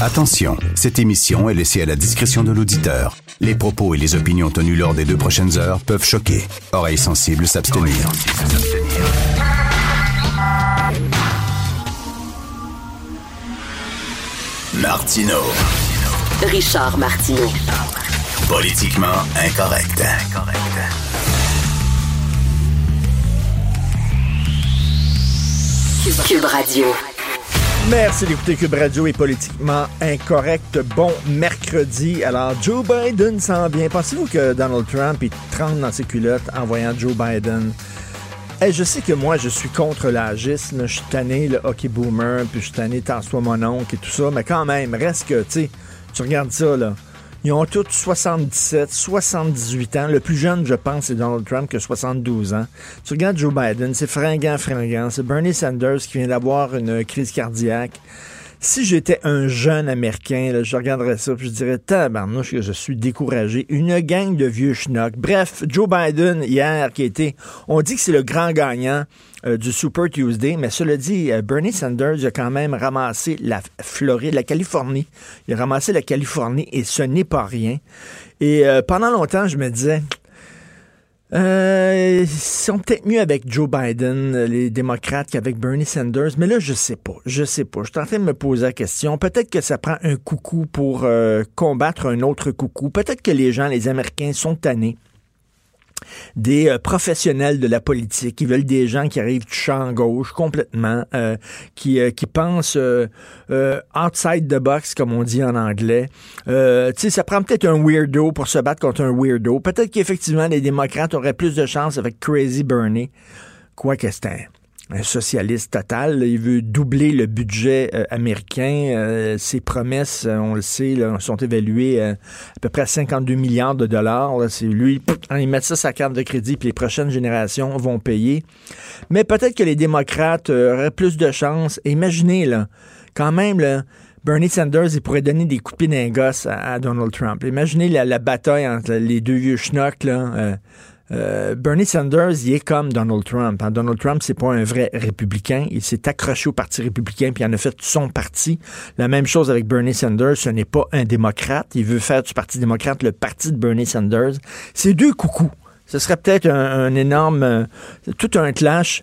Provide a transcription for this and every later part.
Attention, cette émission est laissée à la discrétion de l'auditeur. Les propos et les opinions tenues lors des deux prochaines heures peuvent choquer. Oreilles sensibles s'abstenir. Martino. Richard Martineau. Politiquement incorrect. Cube Radio. Merci d'écouter Cube Radio est politiquement incorrect. Bon mercredi. Alors, Joe Biden s'en vient. Pensez-vous que Donald Trump, il tremble dans ses culottes en voyant Joe Biden? Je sais que moi, je suis contre l'agisme. Je suis tanné, le hockey boomer, puis je suis tanné, tant soit mon oncle et tout ça. Mais quand même, reste que, tu regardes ça, là. Ils ont tous 77, 78 ans. Le plus jeune, je pense, c'est Donald Trump, qui a 72 ans. Tu regardes Joe Biden, c'est fringant, fringant. C'est Bernie Sanders qui vient d'avoir une crise cardiaque. Si j'étais un jeune Américain, là, je regarderais ça puis je dirais tabarnouche que je suis découragé. Une gang de vieux schnocks. Bref, Joe Biden, hier, qui était... On dit que c'est le grand gagnant euh, du Super Tuesday, mais cela dit, euh, Bernie Sanders a quand même ramassé la Floride, la Californie. Il a ramassé la Californie et ce n'est pas rien. Et euh, pendant longtemps, je me disais... Euh, sont peut-être mieux avec Joe Biden, les démocrates, qu'avec Bernie Sanders, mais là, je sais pas. Je sais pas. Je suis en train de me poser la question. Peut-être que ça prend un coucou pour euh, combattre un autre coucou. Peut-être que les gens, les Américains, sont tannés des euh, professionnels de la politique, qui veulent des gens qui arrivent du champ gauche complètement, euh, qui, euh, qui pensent outside the box, comme on dit en anglais. tu sais, ça prend peut-être un weirdo pour se battre contre un weirdo. Peut-être qu'effectivement, les démocrates auraient plus de chance avec Crazy Bernie. Quoi que un socialiste total. Il veut doubler le budget euh, américain. Euh, ses promesses, euh, on le sait, sont évaluées à peu près à 52 milliards de dollars. C'est lui, il met ça sa carte de crédit, puis les prochaines générations vont payer. Mais peut-être que les démocrates auraient plus de chance. imaginez, là, quand même, Bernie Sanders, il pourrait donner des coups de pied d'un gosse à, Donald Trump. Imaginez la, bataille entre les deux vieux schnocks, là. Bernie Sanders, il est comme Donald Trump. Hein. Donald Trump, c'est pas un vrai républicain. Il s'est accroché au Parti républicain puis il en a fait son parti. La même chose avec Bernie Sanders. Ce n'est pas un démocrate. Il veut faire du Parti démocrate le parti de Bernie Sanders. C'est deux coucous. Ce serait peut-être un, énorme, euh, tout un clash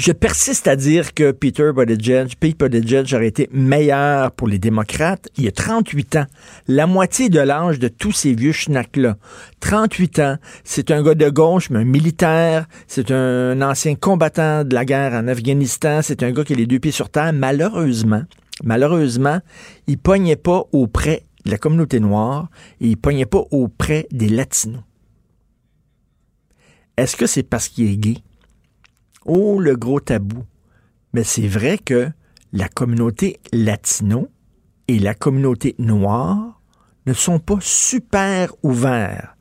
je persiste à dire que Peter Buttigieg, Pete Buttigieg aurait été meilleur pour les démocrates. Il a 38 ans. La moitié de l'âge de tous ces vieux schnacks-là. 38 ans. C'est un gars de gauche, mais un militaire. C'est un ancien combattant de la guerre en Afghanistan. C'est un gars qui a les deux pieds sur terre. Malheureusement, malheureusement, il pognait pas auprès de la communauté noire et il pognait pas auprès des latinos. Est-ce que c'est parce qu'il est gay? Oh, le gros tabou. Mais c'est vrai que la communauté latino et la communauté noire ne sont pas super ouverts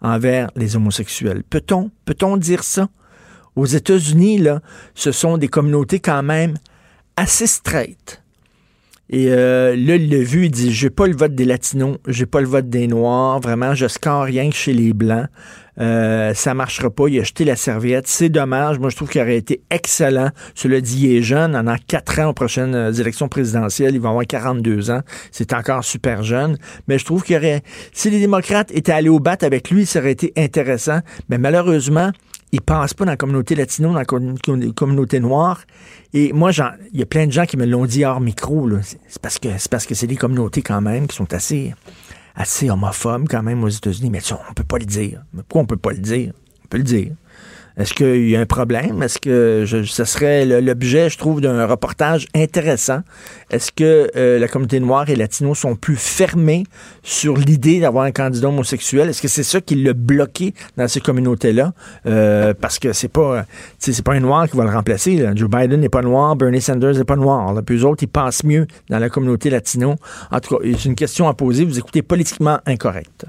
envers les homosexuels. Peut-on, peut-on dire ça? Aux États-Unis, là, ce sont des communautés quand même assez straight. Et euh, là, il l'a vu, il dit J'ai pas le vote des Latinos, j'ai pas le vote des Noirs, vraiment, je score rien que chez les Blancs. Euh, ça marchera pas. Il a jeté la serviette. C'est dommage. Moi, je trouve qu'il aurait été excellent. Cela dit, il est jeune. En a quatre ans aux prochaines euh, élections présidentielles. Il va avoir 42 ans. C'est encore super jeune. Mais je trouve qu'il aurait... Si les démocrates étaient allés au bat avec lui, ça aurait été intéressant. Mais malheureusement, il pense pas dans la communauté latino, dans la communauté noire. Et moi, il y a plein de gens qui me l'ont dit hors micro. C'est parce que c'est parce que c'est des communautés quand même qui sont assez assez homophobe quand même aux États-Unis, mais ça, on peut pas le dire. Mais pourquoi on peut pas le dire? On peut le dire. Est-ce qu'il y a un problème? Est-ce que je, ce serait l'objet, je trouve, d'un reportage intéressant? Est-ce que euh, la communauté noire et latino sont plus fermés sur l'idée d'avoir un candidat homosexuel? Est-ce que c'est ça qui l'a bloqué dans ces communautés-là? Euh, parce que c'est pas, c'est pas un noir qui va le remplacer. Joe Biden n'est pas noir, Bernie Sanders n'est pas noir. Là. Puis eux autres, ils pensent mieux dans la communauté latino. En tout cas, c'est une question à poser. Vous écoutez politiquement incorrect.